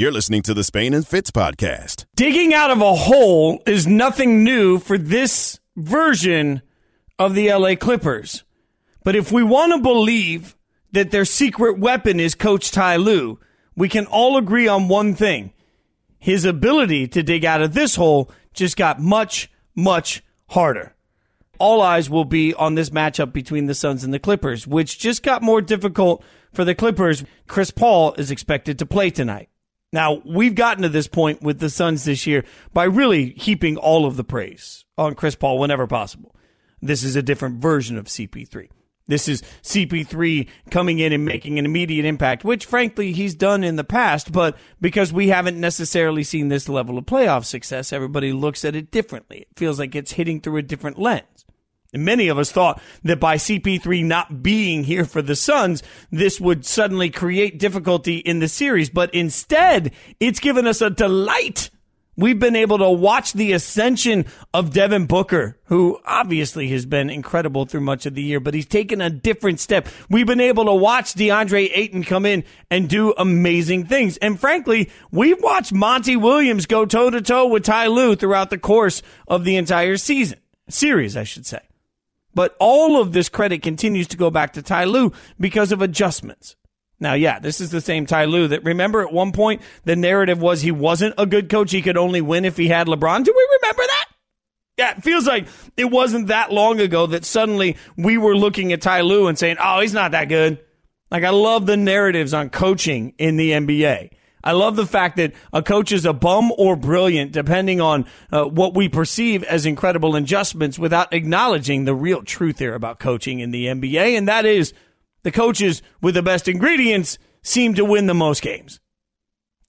You're listening to the Spain and Fitz podcast. Digging out of a hole is nothing new for this version of the LA Clippers. But if we want to believe that their secret weapon is Coach Ty Lue, we can all agree on one thing. His ability to dig out of this hole just got much, much harder. All eyes will be on this matchup between the Suns and the Clippers, which just got more difficult for the Clippers. Chris Paul is expected to play tonight. Now, we've gotten to this point with the Suns this year by really heaping all of the praise on Chris Paul whenever possible. This is a different version of CP3. This is CP3 coming in and making an immediate impact, which frankly he's done in the past, but because we haven't necessarily seen this level of playoff success, everybody looks at it differently. It feels like it's hitting through a different lens. And many of us thought that by CP3 not being here for the Suns, this would suddenly create difficulty in the series. But instead, it's given us a delight. We've been able to watch the ascension of Devin Booker, who obviously has been incredible through much of the year, but he's taken a different step. We've been able to watch DeAndre Ayton come in and do amazing things. And frankly, we've watched Monty Williams go toe to toe with Ty Lue throughout the course of the entire season, series, I should say. But all of this credit continues to go back to Ty Lue because of adjustments. Now, yeah, this is the same Ty Lue that remember at one point the narrative was he wasn't a good coach. He could only win if he had LeBron. Do we remember that? Yeah, it feels like it wasn't that long ago that suddenly we were looking at Ty Lue and saying, oh, he's not that good. Like, I love the narratives on coaching in the NBA. I love the fact that a coach is a bum or brilliant, depending on uh, what we perceive as incredible adjustments, without acknowledging the real truth here about coaching in the NBA, and that is the coaches with the best ingredients seem to win the most games.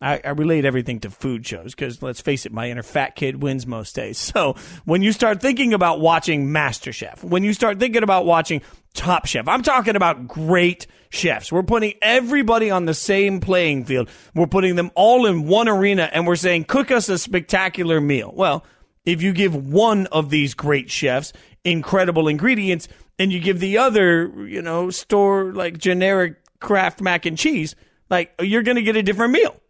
I, I relate everything to food shows because let's face it, my inner fat kid wins most days. So when you start thinking about watching MasterChef, when you start thinking about watching Top Chef, I'm talking about great chefs. We're putting everybody on the same playing field. We're putting them all in one arena and we're saying, cook us a spectacular meal. Well, if you give one of these great chefs incredible ingredients and you give the other, you know, store like generic Kraft mac and cheese, like you're going to get a different meal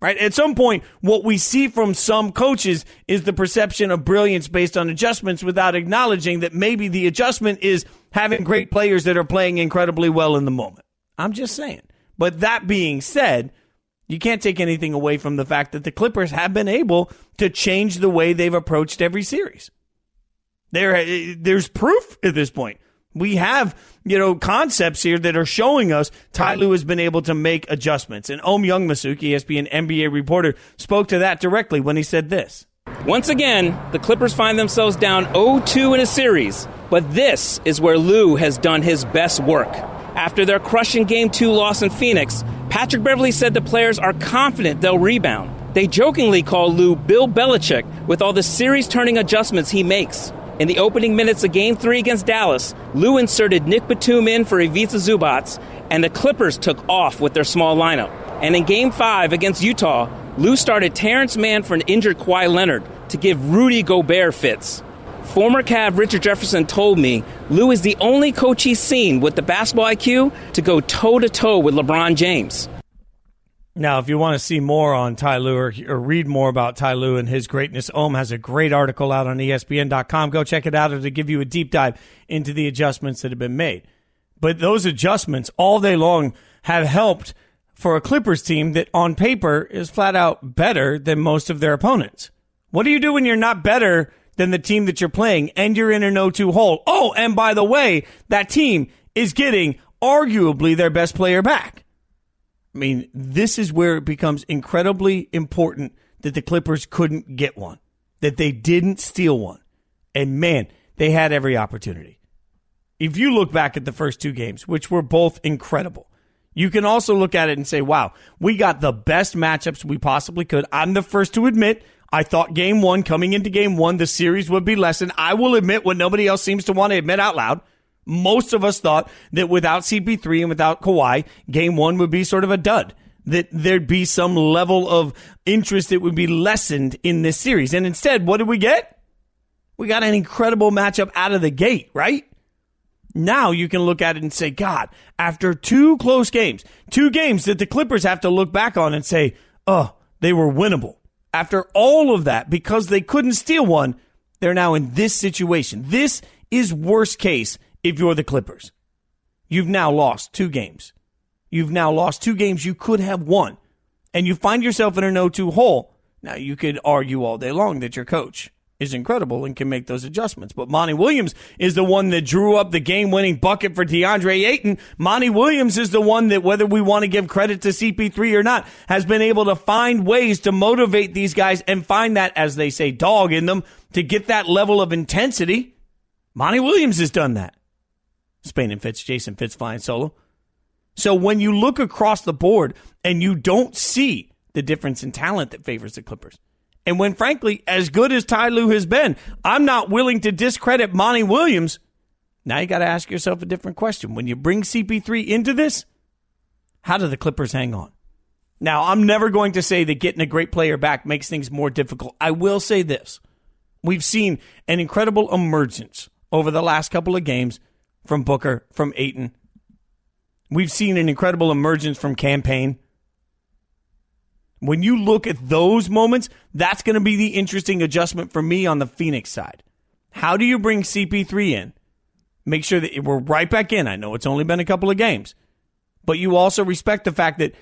right? At some point, what we see from some coaches is the perception of brilliance based on adjustments without acknowledging that maybe the adjustment is having great players that are playing incredibly well in the moment. I'm just saying. But that being said, you can't take anything away from the fact that the Clippers have been able to change the way they've approached every series. There, eh, there's proof at this point we have, you know, concepts here that are showing us Ty Lue has been able to make adjustments. And Ohm Youngmisuk, ESPN NBA reporter, spoke to that directly when he said this. Once again, the Clippers find themselves down 0-2 in a series, but this is where Lue has done his best work. After their crushing Game 2 loss in Phoenix, Patrick Beverley said the players are confident they'll rebound. They jokingly call Lue Bill Belichick with all the series-turning adjustments he makes. In the opening minutes of Game 3 against Dallas, Lue inserted Nick Batum in for Ivica Zubac, and the Clippers took off with their small lineup. And in Game 5 against Utah, Lue started Terrence Mann for an injured Kawhi Leonard to give Rudy Gobert fits. Former Cav Richard Jefferson told me Lue is the only coach he's seen with the basketball IQ to go toe to toe with LeBron James. Now, if you want to see more on Ty Lue or, or, read more about Ty Lue and his greatness, Ohm has a great article out on ESPN.com. Go check it out to give you a deep dive into the adjustments that have been made. But those adjustments all day long have helped for a Clippers team that on paper is flat out better than most of their opponents. What do you do when you're not better than the team that you're playing and you're in a no-2 hole? Oh, and by the way, that team is getting arguably their best player back. I mean, this is where it becomes incredibly important that the Clippers couldn't get one, that they didn't steal one. And man, they had every opportunity. If you look back at the first two games, which were both incredible, you can also look at it and say, wow, we got the best matchups we possibly could. I'm the first to admit I thought game one, coming into game one, the series would be lessened. I will admit what nobody else seems to want to admit out loud most of us thought that without CP3 and without Kawhi, game one would be sort of a dud. That there'd be some level of interest that would be lessened in this series. And instead, what did we get? We got an incredible matchup out of the gate, right? Now you can look at it and say, God, after two close games, two games that the Clippers have to look back on and say, oh, they were winnable. After all of that, because they couldn't steal one, they're now in this situation. This is worst case if you're the Clippers. You've now lost two games. You've now lost two games you could have won. And you find yourself in an 0 2 hole. Now, you could argue all day long that your coach is incredible and can make those adjustments. But Monty Williams is the one that drew up the game winning bucket for DeAndre Ayton. Monty Williams is the one that, whether we want to give credit to CP3 or not, has been able to find ways to motivate these guys and find that, as they say, dog in them to get that level of intensity. Monty Williams has done that. Spain and Fitz, Jason Fitz flying solo. So when you look across the board and you don't see the difference in talent that favors the Clippers, and when, frankly, as good as Ty Lue has been, I'm not willing to discredit Monty Williams. Now you got to ask yourself a different question. When you bring CP3 into this, how do the Clippers hang on? Now, I'm never going to say that getting a great player back makes things more difficult. I will say this. We've seen an incredible emergence over the last couple of games from Booker, from Ayton. We've seen an incredible emergence from Cam Payne. When you look at those moments, that's going to be the interesting adjustment for me on the Phoenix side. How do you bring CP3 in? Make sure that we're right back in. I know it's only been a couple of games, but you also respect the fact that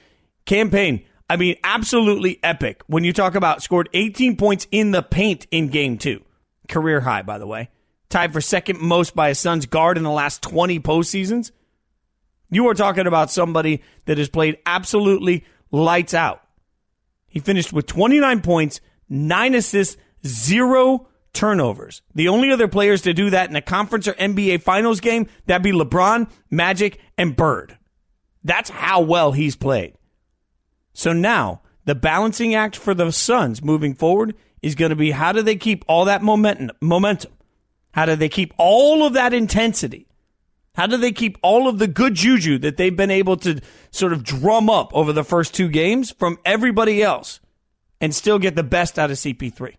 Cam Payne, I mean, absolutely epic. When you talk about scored 18 points in the paint in game two, career high, by the way, tied for second most by a Suns guard in the last 20 postseasons. You are talking about somebody that has played absolutely lights out. He finished with 29 points, nine assists, zero turnovers. The only other players to do that in a conference or NBA finals game, that'd be LeBron, Magic, and Bird. That's how well he's played. So now, the balancing act for the Suns moving forward is going to be how do they keep all that momentum? Momentum. How do they keep all of that intensity? How do they keep all of the good juju that they've been able to sort of drum up over the first two games from everybody else and still get the best out of CP3?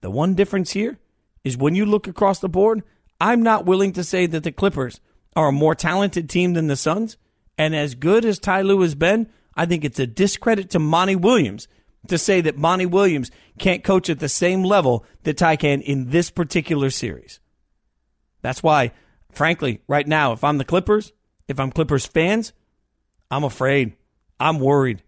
The one difference here is when you look across the board, I'm not willing to say that the Clippers are a more talented team than the Suns. And as good as Ty Lue has been, I think it's a discredit to Monty Williams to say that Monty Williams can't coach at the same level that Ty can in this particular series. That's why frankly, right now, if I'm the Clippers, if I'm Clippers fans, I'm afraid. I'm worried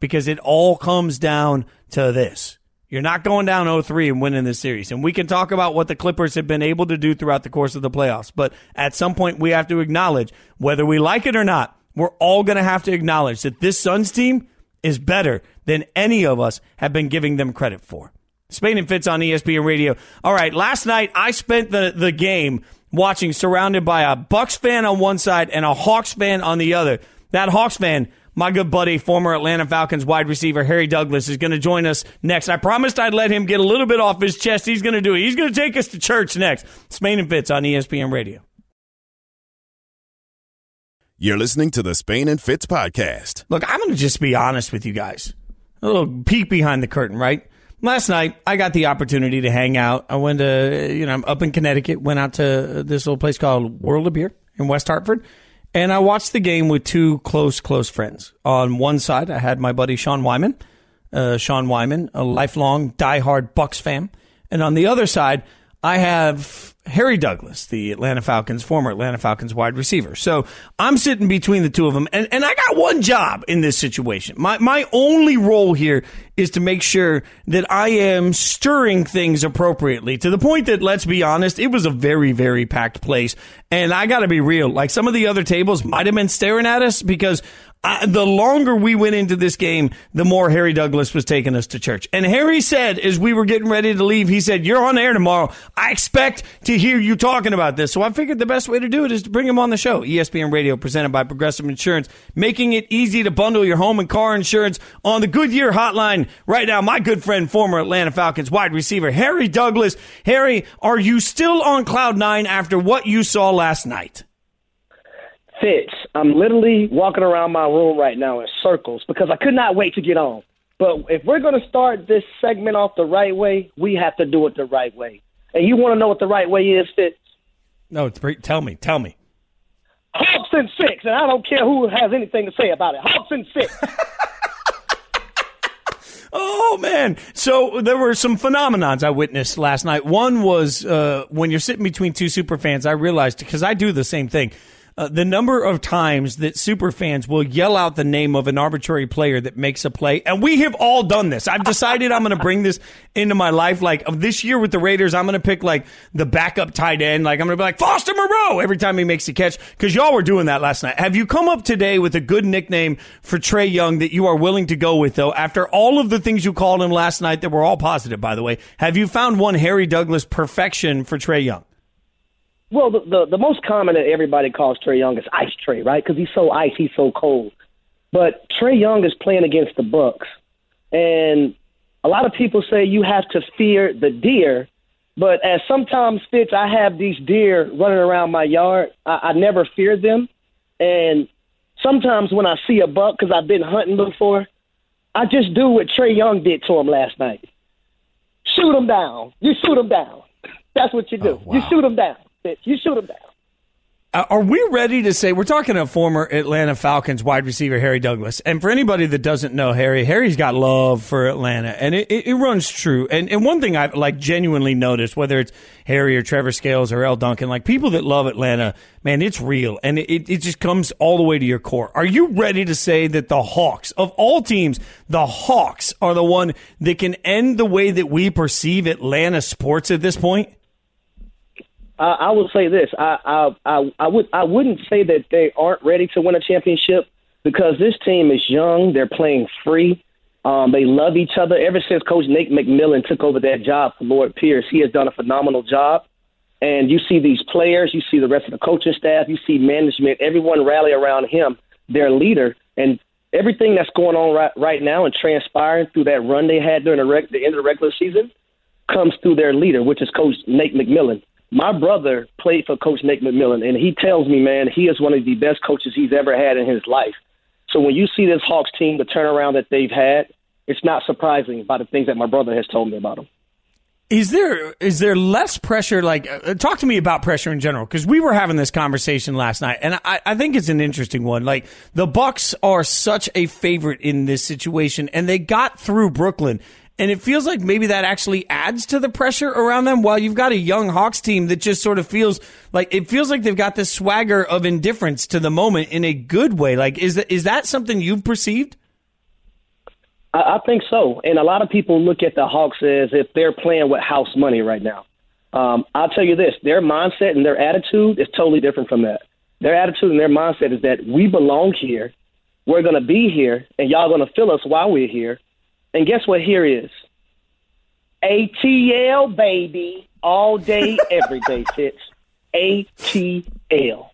because it all comes down to this. You're not going down 0-3 and winning this series. And we can talk about what the Clippers have been able to do throughout the course of the playoffs. But at some point, we have to acknowledge, whether we like it or not, we're all going to have to acknowledge that this Suns team is better than any of us have been giving them credit for. Spain and Fitz on ESPN Radio. All right, last night I spent the, the game – watching surrounded by a Bucks fan on one side and a Hawks fan on the other. That Hawks fan, my good buddy, former Atlanta Falcons wide receiver Harry Douglas, is going to join us next. I promised I'd let him get a little bit off his chest. He's going to do it. He's going to take us to church next. Spain and Fitz on ESPN Radio. You're listening to the Spain and Fitz podcast. Look, I'm going to just be honest with you guys. A little peek behind the curtain, right? last night I got the opportunity to hang out. I went to, you know, I'm up in Connecticut, went out to this little place called World of Beer in West Hartford. And I watched the game with two close, close friends. On one side, I had my buddy Sean Wyman, uh, Sean Wyman, a lifelong diehard Bucks fan. And on the other side, I have Harry Douglas, the Atlanta Falcons, former Atlanta Falcons wide receiver. So I'm sitting between the two of them, and, and I got one job in this situation. My, my only role here is to make sure that I am stirring things appropriately to the point that, let's be honest, it was a very, very packed place. And I got to be real. Like some of the other tables might have been staring at us because uh, the longer we went into this game, the more Harry Douglas was taking us to church. And Harry said, as we were getting ready to leave, he said, You're on air tomorrow. I expect to hear you talking about this. So I figured the best way to do it is to bring him on the show. ESPN Radio, presented by Progressive Insurance, making it easy to bundle your home and car insurance on the Goodyear hotline right now. My good friend, former Atlanta Falcons wide receiver, Harry Douglas. Harry, are you still on cloud nine after what you saw last night? Fitz, I'm literally walking around my room right now in circles because I could not wait to get on. But if we're going to start this segment off the right way, we have to do it the right way. And you want to know what the right way is, Fitz? No, it's pretty, tell me, tell me. Hawks and six, and I don't care who has anything to say about it. Hawks and six. Oh man! So there were some phenomenons I witnessed last night. One was uh, when you're sitting between two super fans. I realized because I do the same thing uh, the number of times that super fans will yell out the name of an arbitrary player that makes a play, and we have all done this. I've decided I'm going to bring this into my life. Like of this year with the Raiders, I'm going to pick like the backup tight end. Like I'm going to be like Foster Moreau every time he makes a catch because y'all were doing that last night. Have you come up today with a good nickname for Trae Young that you are willing to go with though? After all of the things you called him last night that were all positive, by the way, have you found one Harry Douglas perfection for Trae Young? Well, the, the the most common that everybody calls Trae Young is Ice Trae, right? Because he's so ice, he's so cold. But Trae Young is playing against the Bucks, and a lot of people say you have to fear the deer. But as sometimes fits, I have these deer running around my yard. I, I never fear them, and sometimes when I see a buck, because I've been hunting before, I just do what Trae Young did to him last night. Shoot him down. You shoot him down. That's what you do. Oh, wow. You shoot him down. You shoot him down. Uh, are we ready to say we're talking to former Atlanta Falcons wide receiver Harry Douglas? And for anybody that doesn't know Harry, Harry's got love for Atlanta, and it, it, it runs true. And and one thing I've like genuinely noticed, whether it's Harry or Trevor Scales or L. Duncan, like people that love Atlanta, man, it's real, and it it just comes all the way to your core. Are you ready to say that the Hawks of all teams, the Hawks are the one that can end the way that we perceive Atlanta sports at this point? I, I will say this: I, I I I would I wouldn't say that they aren't ready to win a championship because this team is young. They're playing free. Um, they love each other. Ever since Coach Nate McMillan took over that job for Lloyd Pierce, he has done a phenomenal job. And you see these players, you see the rest of the coaching staff, you see management, everyone rally around him, their leader, and everything that's going on right, right now and transpiring through that run they had during the, rec- the end of the regular season comes through their leader, which is Coach Nate McMillan my brother played for Coach Nick McMillan, and he tells me, man, he is one of the best coaches he's ever had in his life. So when you see this Hawks team, the turnaround that they've had, it's not surprising by the things that my brother has told me about them. Is there is there less pressure? Like, uh, talk to me about pressure in general because we were having this conversation last night, and I, I think it's an interesting one. Like, the Bucks are such a favorite in this situation, and they got through Brooklyn and it feels like maybe that actually adds to the pressure around them while you've got a young Hawks team that just sort of feels like it feels like they've got this swagger of indifference to the moment in a good way. Like, is that, is that something you've perceived? I, I think so. And a lot of people look at the Hawks as if they're playing with house money right now. Um, I'll tell you this their mindset and their attitude is totally different from that. Their attitude and their mindset is that we belong here, we're going to be here, and y'all going to fill us while we're here and guess what here is? ATL, baby. All day, every day, Fitz. ATL.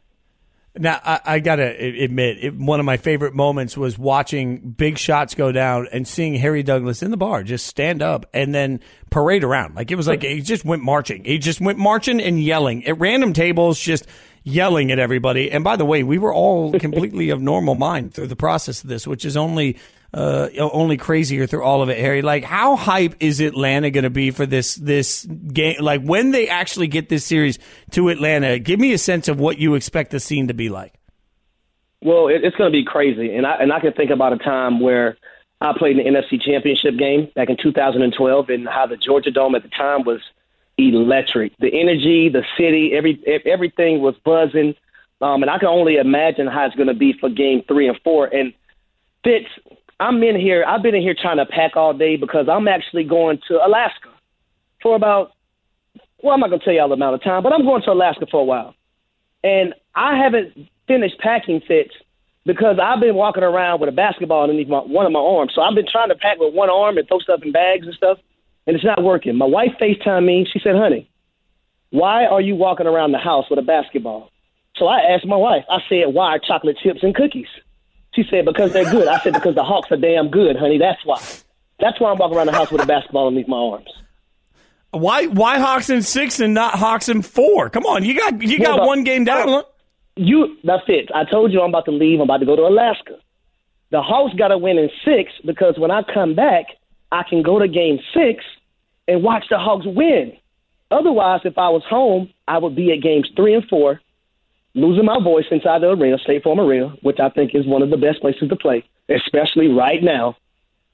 Now, I, I got to admit, it, one of my favorite moments was watching big shots go down and seeing Harry Douglas in the bar just stand up and then parade around. Like it was like he just went marching. He just went marching and yelling at random tables, just yelling at everybody. And by the way, we were all completely of normal mind through the process of this, which is only uh, only crazier through all of it, Harry. Like, how hype is Atlanta going to be for this this game? Like, when they actually get this series to Atlanta, give me a sense of what you expect the scene to be like. Well, it, it's going to be crazy, and I and I can think about a time where I played in the NFC Championship game back in 2012, and how the Georgia Dome at the time was electric. The energy, the city, every everything was buzzing. Um, and I can only imagine how it's going to be for Game Three and Four. And Fitz, I'm in here. I've been in here trying to pack all day because I'm actually going to Alaska for about. Well, I'm not to tell you all the amount of time, but I'm going to Alaska for a while, and I haven't finished packing Fitz because I've been walking around with a basketball underneath my, one of my arms. So I've been trying to pack with one arm and throw stuff in bags and stuff, and it's not working. My wife FaceTimed me. She said, "Honey, why are you walking around the house with a basketball?" So I asked my wife. I said, "Why chocolate chips and cookies?" She said, because they're good. I said, because the Hawks are damn good, honey. That's why. That's why I'm walking around the house with a basketball underneath my arms. Why why Hawks in six and not Hawks in four? Come on, you got you got one game down. You that's it. I told you I'm about to leave. I'm about to go to Alaska. The Hawks got to win in six because when I come back, I can go to game six and watch the Hawks win. Otherwise, if I was home, I would be at games three and four, losing my voice inside the arena, State Farm Arena, which I think is one of the best places to play, especially right now.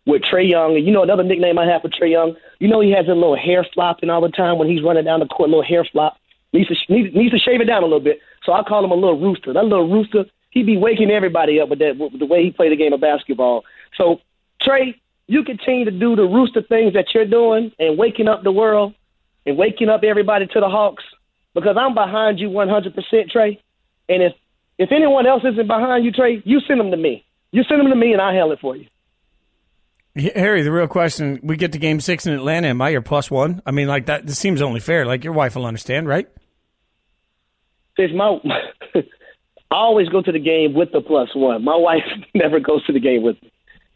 with Trae Young. And you know another nickname I have for Trae Young. You know he has a little hair flopping all the time when he's running down the court, little hair flop. Needs to needs, needs to shave it down a little bit. So I call him a little rooster. That little rooster, he be waking everybody up with that with the way he play the game of basketball. So Trae, you continue to do the rooster things that you're doing and waking up the world and waking up everybody to the Hawks because I'm behind you 100%, Trae. And if if anyone else isn't behind you, Trae, you send them to me. You send them to me, and I'll handle it for you. Harry, the real question: We get to Game Six in Atlanta. Am I your plus one? I mean, like that. This seems only fair. Like your wife will understand, right? It's my. I always go to the game with the plus one. My wife never goes to the game with me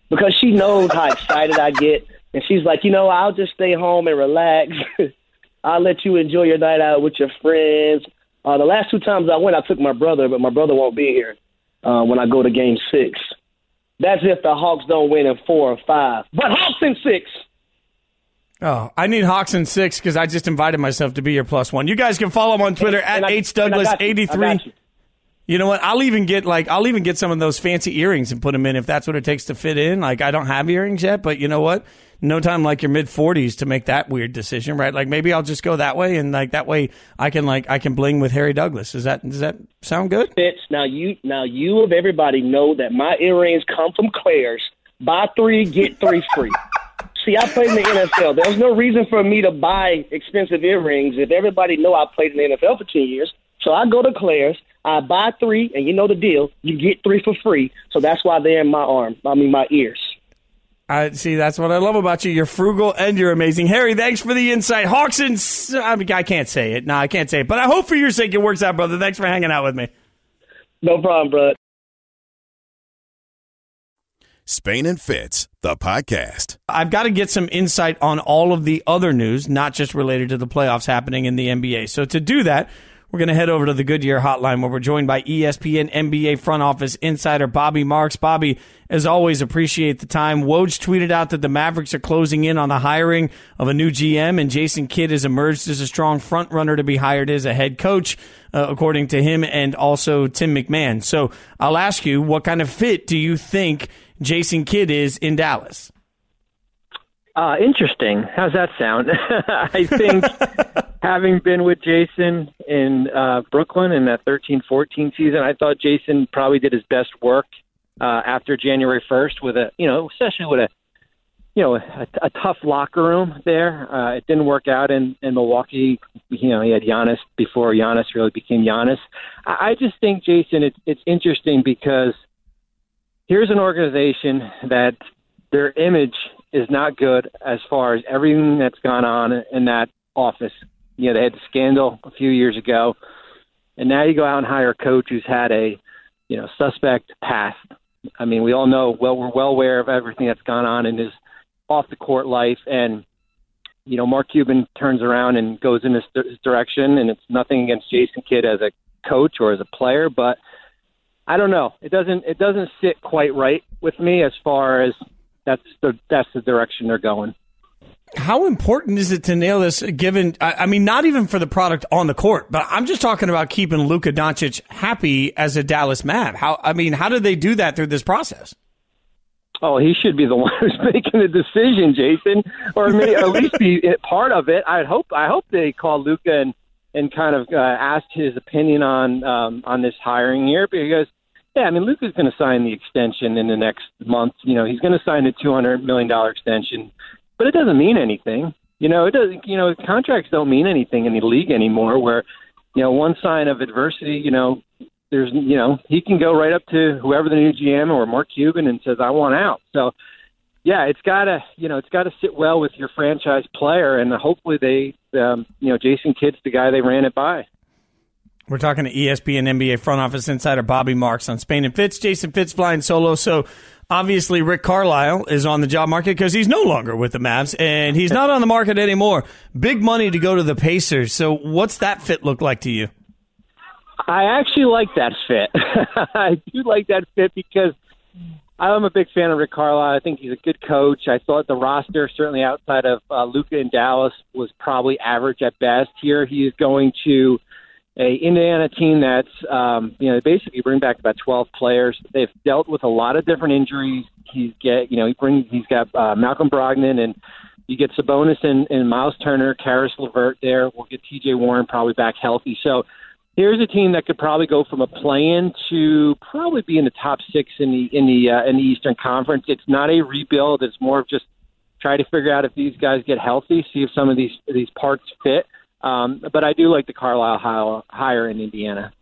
because she knows how excited I get, and she's like, you know, I'll just stay home and relax. I'll let you enjoy your night out with your friends. Uh, the last two times I went, I took my brother, but my brother won't be here uh, when I go to Game Six. That's if the Hawks don't win in four or five. But Hawks in six. Oh, I need Hawks in six because I just invited myself to be your plus one. You guys can follow him on Twitter And- and at I- H Douglas and I got you. eighty three. You. Know what? I'll even get like I'll even get some of those fancy earrings and put them in if that's what it takes to fit in. Like I don't have earrings yet, but you know what? No time like your mid forties to make that weird decision, right? Like maybe I'll just go that way, and like that way I can like I can bling with Harry Douglas. Does that does that sound good? Fitz, now you now you of everybody know that my earrings come from Claire's. Buy three, get three free. See, I played in the NFL. There's no reason for me to buy expensive earrings if everybody know I played in the NFL for ten years. So I go to Claire's, I buy three, and you know the deal. You get three for free. So that's why they're in my arm. I mean my ears. I see. That's what I love about you. You're frugal and you're amazing, Harry. Thanks for the insight. Hawks and S- I, mean, I can't say it. No, I can't say it. But I hope for your sake it works out, brother. Thanks for hanging out with me. No problem, bro. Spain and Fitz, the podcast. I've got to get some insight on all of the other news, not just related to the playoffs happening in the NBA. So to do that, we're going to head over to the Goodyear Hotline where we're joined by ESPN NBA front office insider Bobby Marks. Bobby, as always, appreciate the time. Woj tweeted out that the Mavericks are closing in on the hiring of a new GM, and Jason Kidd has emerged as a strong front runner to be hired as a head coach, uh, according to him and also Tim McMahon. So I'll ask you, what kind of fit do you think Jason Kidd is in Dallas? Uh, interesting. How's that sound? I think having been with Jason in uh, Brooklyn in that 13-14 season, I thought Jason probably did his best work uh, after January 1st with a, you know, especially with a, you know, a, a tough locker room there. Uh, it didn't work out in, in Milwaukee. You know, he had Giannis before Giannis really became Giannis. I, I just think, Jason, it's, it's interesting because here's an organization that their image is not good as far as everything that's gone on in that office. You know, they had the scandal a few years ago, and now you go out and hire a coach who's had a, you know, suspect past. I mean, we all know well we're well aware of everything that's gone on in his off the court life, and you know, Mark Cuban turns around and goes in this, direction, and it's nothing against Jason Kidd as a coach or as a player, but I don't know. It doesn't it doesn't sit quite right with me as far as that's the that's the direction they're going. How important is it to nail this? Given, I, I mean, not even for the product on the court, but I'm just talking about keeping Luka Doncic happy as a Dallas Mav. How, I mean, how did they do that through this process? Oh, he should be the one who's making the decision, Jason, or may at least be part of it. I hope I hope they call Luka and and kind of uh, asked his opinion on um, on this hiring here because yeah, I mean Luka's going to sign the extension in the next month. You know, he's going to sign a two hundred million dollar extension, but it doesn't mean anything. You know, it doesn't. You know, contracts don't mean anything in the league anymore. Where you know one sign of adversity, you know, there's you know he can go right up to whoever the new GM or Mark Cuban and says I want out. So yeah, it's gotta you know it's got to sit well with your franchise player, and hopefully they um, you know Jason Kidd's the guy they ran it by. We're talking to ESPN NBA front office insider Bobby Marks on Spain and Fitz. Jason Fitz flying solo. So obviously Rick Carlisle is on the job market because he's no longer with the Mavs and he's not on the market anymore. Big money to go to the Pacers. So what's that fit look like to you? I actually like that fit. I do like that fit because I'm a big fan of Rick Carlisle. I think he's a good coach. I thought the roster, certainly outside of uh, Luka and Dallas, was probably average at best. Here, he is going to a Indiana team that's um, you know basically bring back about 12 players. They've dealt with a lot of different injuries. He's get you know he brings he's got uh, Malcolm Brogdon and you get Sabonis and, and Miles Turner, Caris LeVert there. We'll get T.J. Warren probably back healthy. So here's a team that could probably go from a play-in to probably be in the top six in the in the uh, in the Eastern Conference. It's not a rebuild. It's more of just try to figure out if these guys get healthy, see if some of these these parts fit. Um, but I do like the Carlisle hire in Indiana.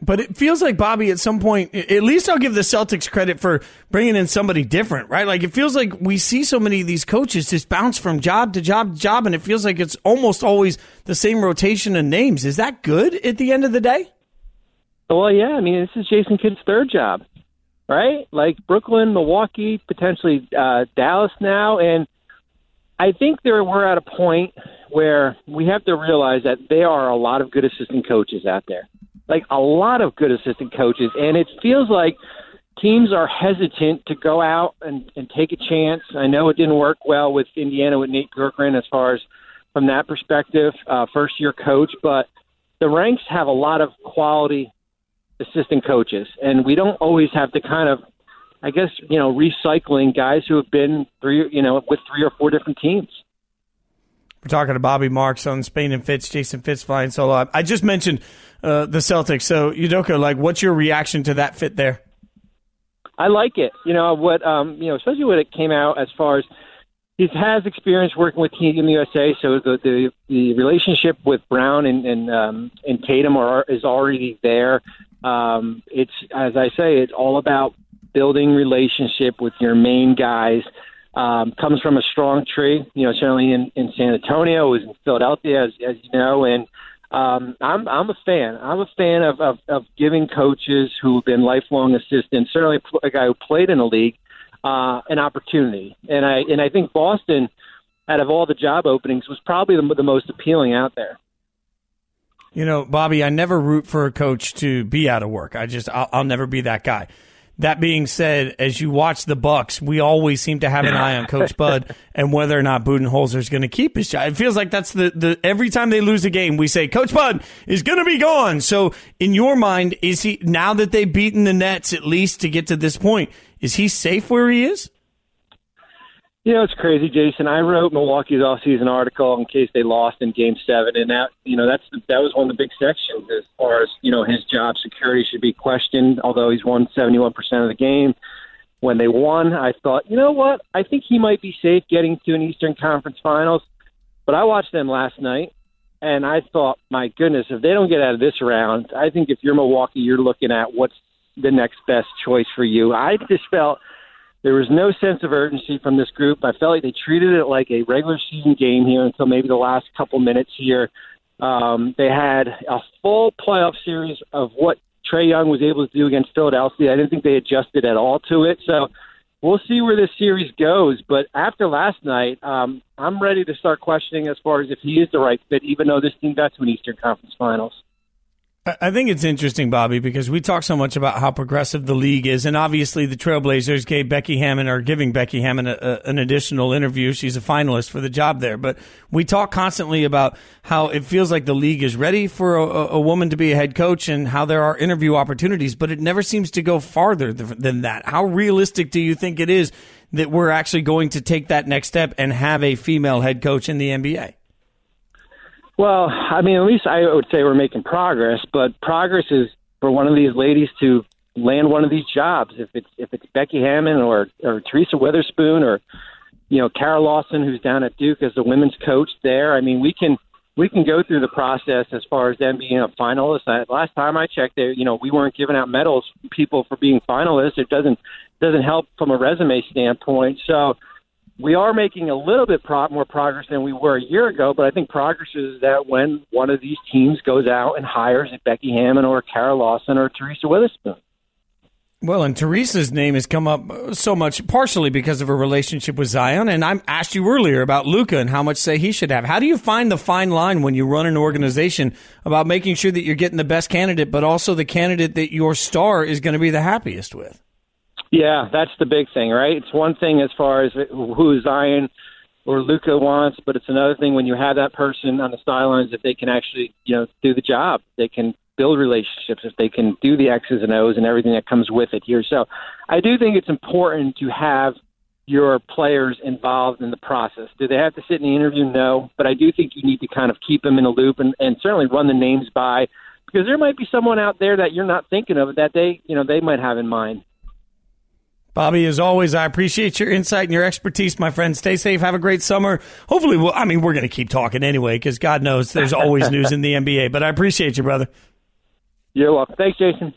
But it feels like Bobby at some point, at least I'll give the Celtics credit for bringing in somebody different, right? Like it feels like we see so many of these coaches just bounce from job to job to job, and it feels like it's almost always the same rotation of names. Is that good at the end of the day? Well, yeah. I mean, this is Jason Kidd's third job, right? Like Brooklyn, Milwaukee, potentially uh, Dallas now, and I think there we're at a point where we have to realize that there are a lot of good assistant coaches out there like a lot of good assistant coaches, and it feels like teams are hesitant to go out and, and take a chance. I know it didn't work well with Indiana with Nate Bjorkgren as far as from that perspective, uh, first year coach, but the ranks have a lot of quality assistant coaches, and we don't always have to kind of, I guess, you know, recycling guys who have been three, you know, with three or four different teams. We're talking to Bobby Marks on Spain and Fitz, Jason Fitz flying solo. I just mentioned uh, the Celtics. So, Udoka, like, what's your reaction to that fit there? I like it. You know what? Um, you know, especially when it came out as far as he has experience working with Team USA, so the the, the relationship with Brown and and, um, and Tatum are is already there. Um, it's as I say, it's all about building relationship with your main guys um, comes from a strong tree, you know, certainly in, in San Antonio, was in Philadelphia, as, as you know, and um, I'm I'm a fan. I'm a fan of, of, of giving coaches who've been lifelong assistants, certainly a guy who played in the league, uh, an opportunity. And I and I think Boston, out of all the job openings, was probably the, the most appealing out there. You know, Bobby, I never root for a coach to be out of work. I just I'll, I'll never be that guy. That being said, as you watch the Bucks, we always seem to have an eye on Coach Bud and whether or not Budenholzer is going to keep his job. It feels like that's the, the every time they lose a game, we say Coach Bud is going to be gone. So, in your mind, is he now that they've beaten the Nets at least to get to this point? Is he safe where he is? You know, it's crazy, Jason. I wrote Milwaukee's off-season article in case they lost in Game Seven, and that you know that's that was one of the big sections as far as you know his job security should be questioned. Although he's won seventy-one percent of the game, when they won, I thought, you know what? I think he might be safe getting to an Eastern Conference Finals. But I watched them last night, and I thought, my goodness, if they don't get out of this round, I think if you're Milwaukee, you're looking at what's the next best choice for you. I just felt there was no sense of urgency from this group. I felt like they treated it like a regular season game here until maybe the last couple minutes here. Um, they had a full playoff series of what Trae Young was able to do against Philadelphia. I didn't think they adjusted at all to it. So we'll see where this series goes. But after last night, um, I'm ready to start questioning as far as if he is the right fit, even though this team got to an Eastern Conference Finals. I think it's interesting, Bobby, because we talk so much about how progressive the league is, and obviously the Trailblazers gave Becky Hammon or giving Becky Hammon a, a, an additional interview. She's a finalist for the job there, but we talk constantly about how it feels like the league is ready for a, a woman to be a head coach and how there are interview opportunities, but it never seems to go farther than that. How realistic do you think it is that we're actually going to take that next step and have a female head coach in the NBA? Well, I mean, at least I would say we're making progress, but progress is for one of these ladies to land one of these jobs. If it's if it's Becky Hammon or or Teresa Weatherspoon or you know Kara Lawson, who's down at Duke as the women's coach there. I mean, we can we can go through the process as far as them being a finalist. I, last time I checked, there you know we weren't giving out medals people for being finalists. It doesn't doesn't help from a resume standpoint. So we are making a little bit pro- more progress than we were a year ago, but I think progress is that when one of these teams goes out and hires Becky Hammon or Kara Lawson or Teresa Weatherspoon. Well, and Teresa's name has come up so much, partially because of her relationship with Zion. And I asked you earlier about Luka and how much say he should have. How do you find the fine line when you run an organization about making sure that you're getting the best candidate, but also the candidate that your star is going to be the happiest with? Yeah, that's the big thing, right? It's one thing as far as who Zion or Luka wants, but it's another thing when you have that person on the sidelines if they can actually, you know, do the job. They can build relationships, if they can do the X's and O's and everything that comes with it here. So I do think it's important to have your players involved in the process. Do they have to sit in the interview? No. But I do think you need to kind of keep them in a loop and, and certainly run the names by because there might be someone out there that you're not thinking of that they, you know, they might have in mind. Bobby, as always, I appreciate your insight and your expertise, my friend. Stay safe. Have a great summer. Hopefully, we'll, I mean, we're going to keep talking anyway because God knows there's always news in the NBA. But I appreciate you, brother. You're welcome. Thanks, Jason.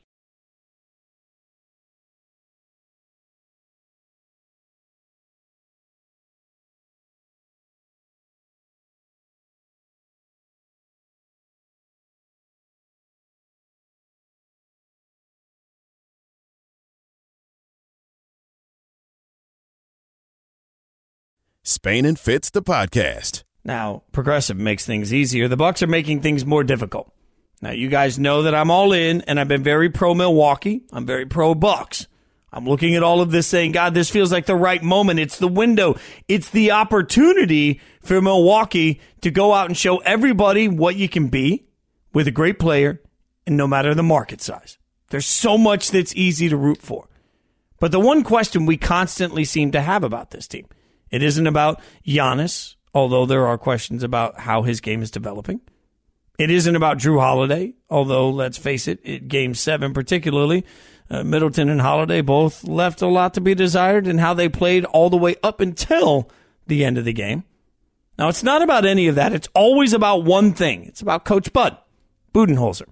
Spain and Fitz, the podcast. Now, Progressive makes things easier. The Bucks are making things more difficult. Now, you guys know that I'm all in, and I've been very pro Milwaukee. I'm very pro Bucks. I'm looking at all of this saying, God, this feels like the right moment. It's the window. It's the opportunity for Milwaukee to go out and show everybody what you can be with a great player, and no matter the market size. There's so much that's easy to root for. But the one question we constantly seem to have about this team it isn't about Giannis, although there are questions about how his game is developing. It isn't about Jrue Holiday, although let's face it, it game seven particularly, uh, Middleton and Holiday both left a lot to be desired in how they played all the way up until the end of the game. Now it's not about any of that. It's always about one thing. It's about Coach Bud Budenholzer.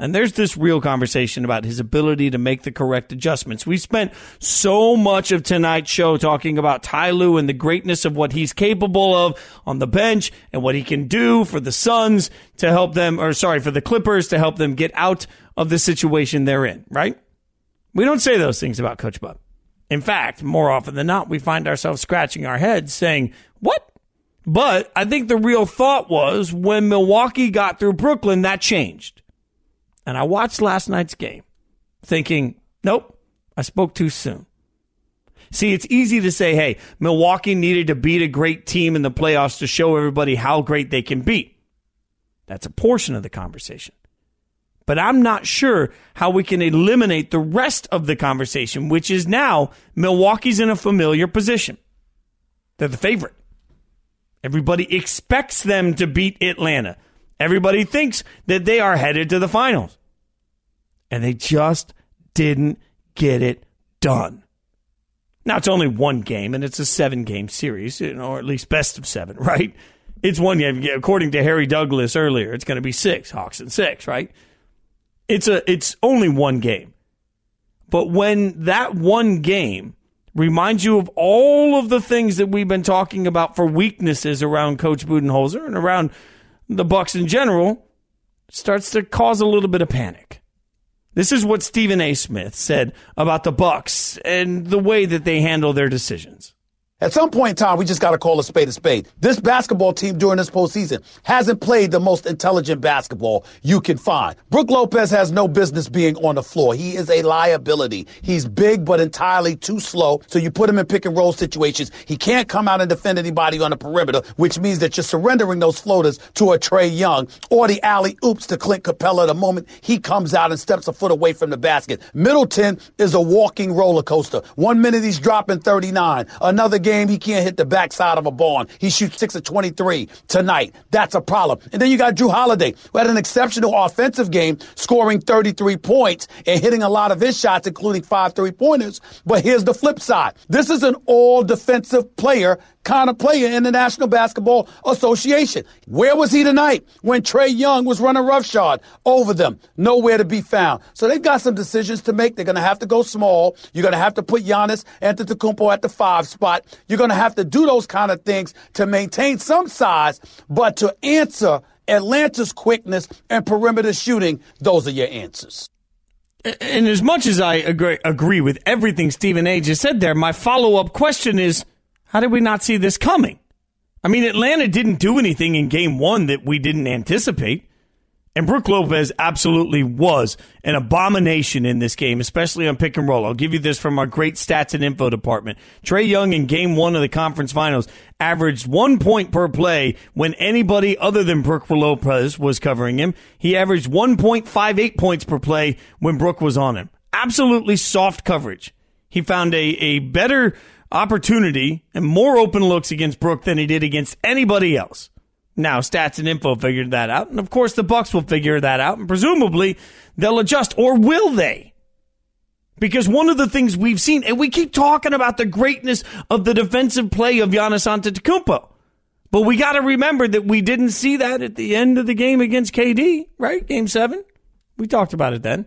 And there's this real conversation about his ability to make the correct adjustments. We spent so much of tonight's show talking about Ty Lue and the greatness of what he's capable of on the bench and what he can do for the Suns to help them, or sorry, for the Clippers to help them get out of the situation they're in, right? We don't say those things about Coach Bud. In fact, more often than not, we find ourselves scratching our heads saying, what? But I think the real thought was when Milwaukee got through Brooklyn, that changed and I watched last night's game thinking, nope, I spoke too soon. See, it's easy to say, hey, Milwaukee needed to beat a great team in the playoffs to show everybody how great they can be. That's a portion of the conversation. But I'm not sure how we can eliminate the rest of the conversation, which is now Milwaukee's in a familiar position. They're the favorite. Everybody expects them to beat Atlanta. Everybody thinks that they are headed to the finals and they just didn't get it done. Now it's only one game, and it's a seven-game series, or at least best of seven, right? It's one game. According to Harry Douglas earlier, it's going to be six Hawks and six, right? It's a it's only one game, but when that one game reminds you of all of the things that we've been talking about for weaknesses around Coach Budenholzer and around the Bucks in general, starts to cause a little bit of panic. This is what Stephen A. Smith said about the Bucks and the way that they handle their decisions. At some point in time, we just got to call a spade a spade. This basketball team during this postseason hasn't played the most intelligent basketball you can find. Brook Lopez has no business being on the floor. He is a liability. He's big, but entirely too slow. So you put him in pick and roll situations. He can't come out and defend anybody on the perimeter, which means that you're surrendering those floaters to a Trae Young or the alley oops to Clint Capela the moment he comes out and steps a foot away from the basket. Middleton is a walking roller coaster. One minute he's dropping 39. Another game, he can't hit the backside of a barn. He shoots 6 of 23 tonight. That's a problem. And then you got Jrue Holiday, who had an exceptional offensive game, scoring 33 points and hitting a lot of his shots, including five three pointers. But here's the flip side. This is an all defensive player kind of player in the National Basketball Association. Where was he tonight when Trae Young was running roughshod over them? Nowhere to be found. So they've got some decisions to make. They're going to have to go small. You're going to have to put Giannis Antetokounmpo at the five spot. You're going to have to do those kind of things to maintain some size, but to answer Atlanta's quickness and perimeter shooting, those are your answers. And as much as I agree, agree with everything Stephen A. just said there, my follow up question is how did we not see this coming? I mean, Atlanta didn't do anything in game one that we didn't anticipate. And Brook Lopez absolutely was an abomination in this game, especially on pick and roll. I'll give you this from our great stats and info department. Trae Young in game one of the conference finals averaged one point per play when anybody other than Brook Lopez was covering him. He averaged 1.58 points per play when Brook was on him. Absolutely soft coverage. He found a, a better opportunity and more open looks against Brook than he did against anybody else. Now, stats and info figured that out, and of course, the Bucks will figure that out, and presumably they'll adjust, or will they? Because one of the things we've seen, and we keep talking about the greatness of the defensive play of Giannis Antetokounmpo, but we got to remember that we didn't see that at the end of the game against KD, right? Game seven, we talked about it then.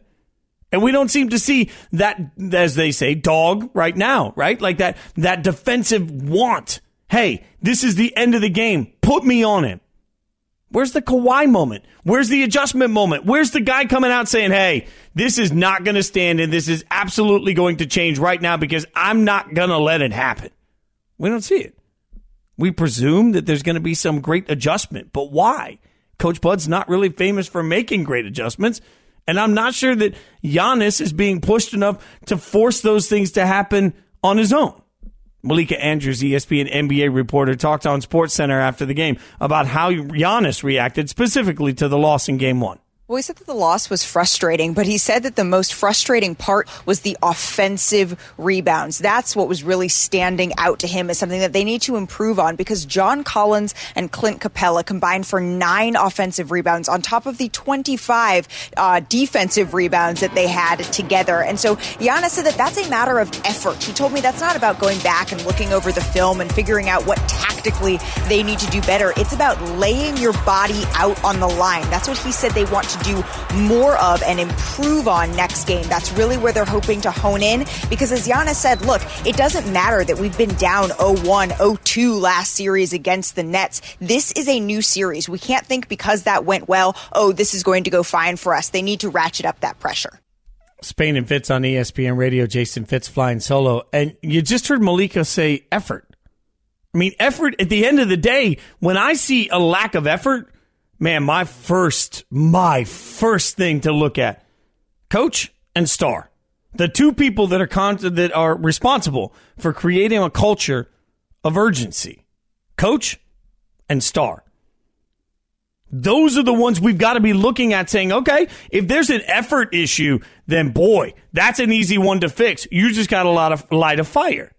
And we don't seem to see that, as they say, dog right now, right? Like that, that defensive want. Hey, this is the end of the game. Put me on him. Where's the Kawhi moment? Where's the adjustment moment? Where's the guy coming out saying, hey, this is not going to stand and this is absolutely going to change right now because I'm not going to let it happen? We don't see it. We presume that there's going to be some great adjustment, but why? Coach Bud's not really famous for making great adjustments. And I'm not sure that Giannis is being pushed enough to force those things to happen on his own. Malika Andrews, ESPN NBA reporter, talked on SportsCenter after the game about how Giannis reacted specifically to the loss in game one. Well, he said that the loss was frustrating, but he said that the most frustrating part was the offensive rebounds. That's what was really standing out to him as something that they need to improve on because John Collins and Clint Capela combined for nine offensive rebounds on top of the 25 uh, defensive rebounds that they had together. And so Giannis said that that's a matter of effort. He told me that's not about going back and looking over the film and figuring out what tactically they need to do better. It's about laying your body out on the line. That's what he said they want to do more of and improve on next game. That's really where they're hoping to hone in because as Giannis said, look, it doesn't matter that we've been down 0-1, 0-2 last series against the Nets. This is a new series. We can't think because that went well, oh, this is going to go fine for us. They need to ratchet up that pressure. Spain and Fitz on ESPN Radio, Jason Fitz flying solo. And you just heard Malika say effort. I mean, effort at the end of the day, when I see a lack of effort, man, my first, my first thing to look at, coach and star, the two people that are con- that are responsible for creating a culture of urgency, coach and star. Those are the ones we've got to be looking at saying, okay, if there's an effort issue, then boy, that's an easy one to fix. You just got a lot of light of fire.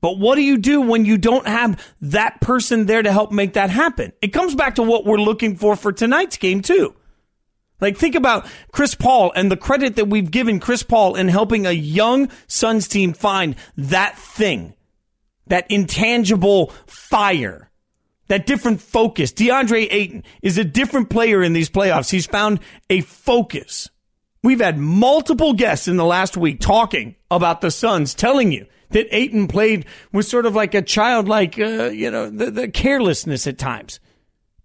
But what do you do when you don't have that person there to help make that happen? It comes back to what we're looking for for tonight's game, too. Like, think about Chris Paul and the credit that we've given Chris Paul in helping a young Suns team find that thing, that intangible fire, that different focus. DeAndre Ayton is a different player in these playoffs. He's found a focus. We've had multiple guests in the last week talking about the Suns, telling you that Ayton played was sort of like a childlike, uh, you know, the, the carelessness at times,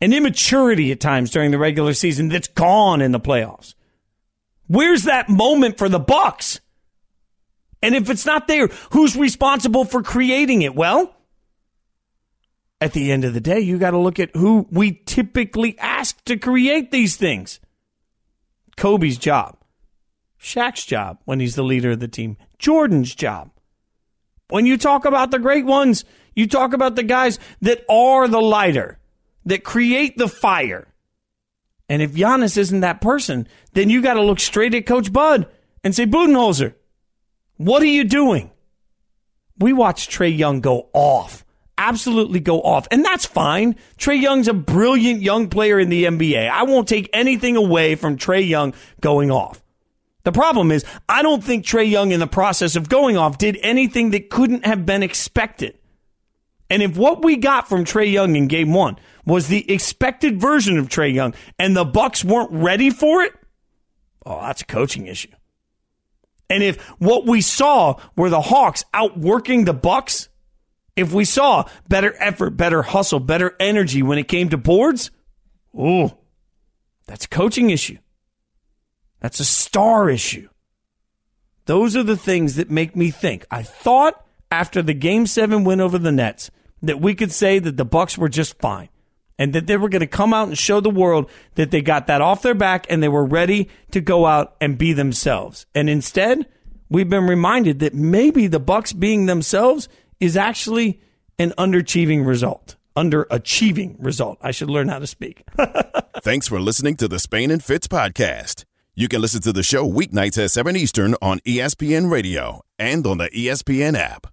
an immaturity at times during the regular season that's gone in the playoffs. Where's that moment for the Bucks? And if it's not there, who's responsible for creating it? Well, at the end of the day, you got to look at who we typically ask to create these things. Kobe's job, Shaq's job when he's the leader of the team, Jordan's job, when you talk about the great ones, you talk about the guys that are the lighter, that create the fire. And if Giannis isn't that person, then you got to look straight at Coach Bud and say, Budenholzer, what are you doing? We watched Trae Young go off, absolutely go off. And that's fine. Trae Young's a brilliant young player in the NBA. I won't take anything away from Trae Young going off. The problem is, I don't think Trae Young, in the process of going off, did anything that couldn't have been expected. And if what we got from Trae Young in game one was the expected version of Trae Young and the Bucks weren't ready for it, oh, that's a coaching issue. And if what we saw were the Hawks outworking the Bucks, if we saw better effort, better hustle, better energy when it came to boards, oh, that's a coaching issue. That's a star issue. Those are the things that make me think. I thought after the game seven win over the Nets that we could say that the Bucks were just fine. and that they were going to come out and show the world that they got that off their back and they were ready to go out and be themselves. And instead, we've been reminded that maybe the Bucks being themselves is actually an underachieving result. Underachieving result. I should learn how to speak. Thanks for listening to the Spain and Fitz podcast. You can listen to the show weeknights at 7 Eastern on ESPN Radio and on the ESPN app.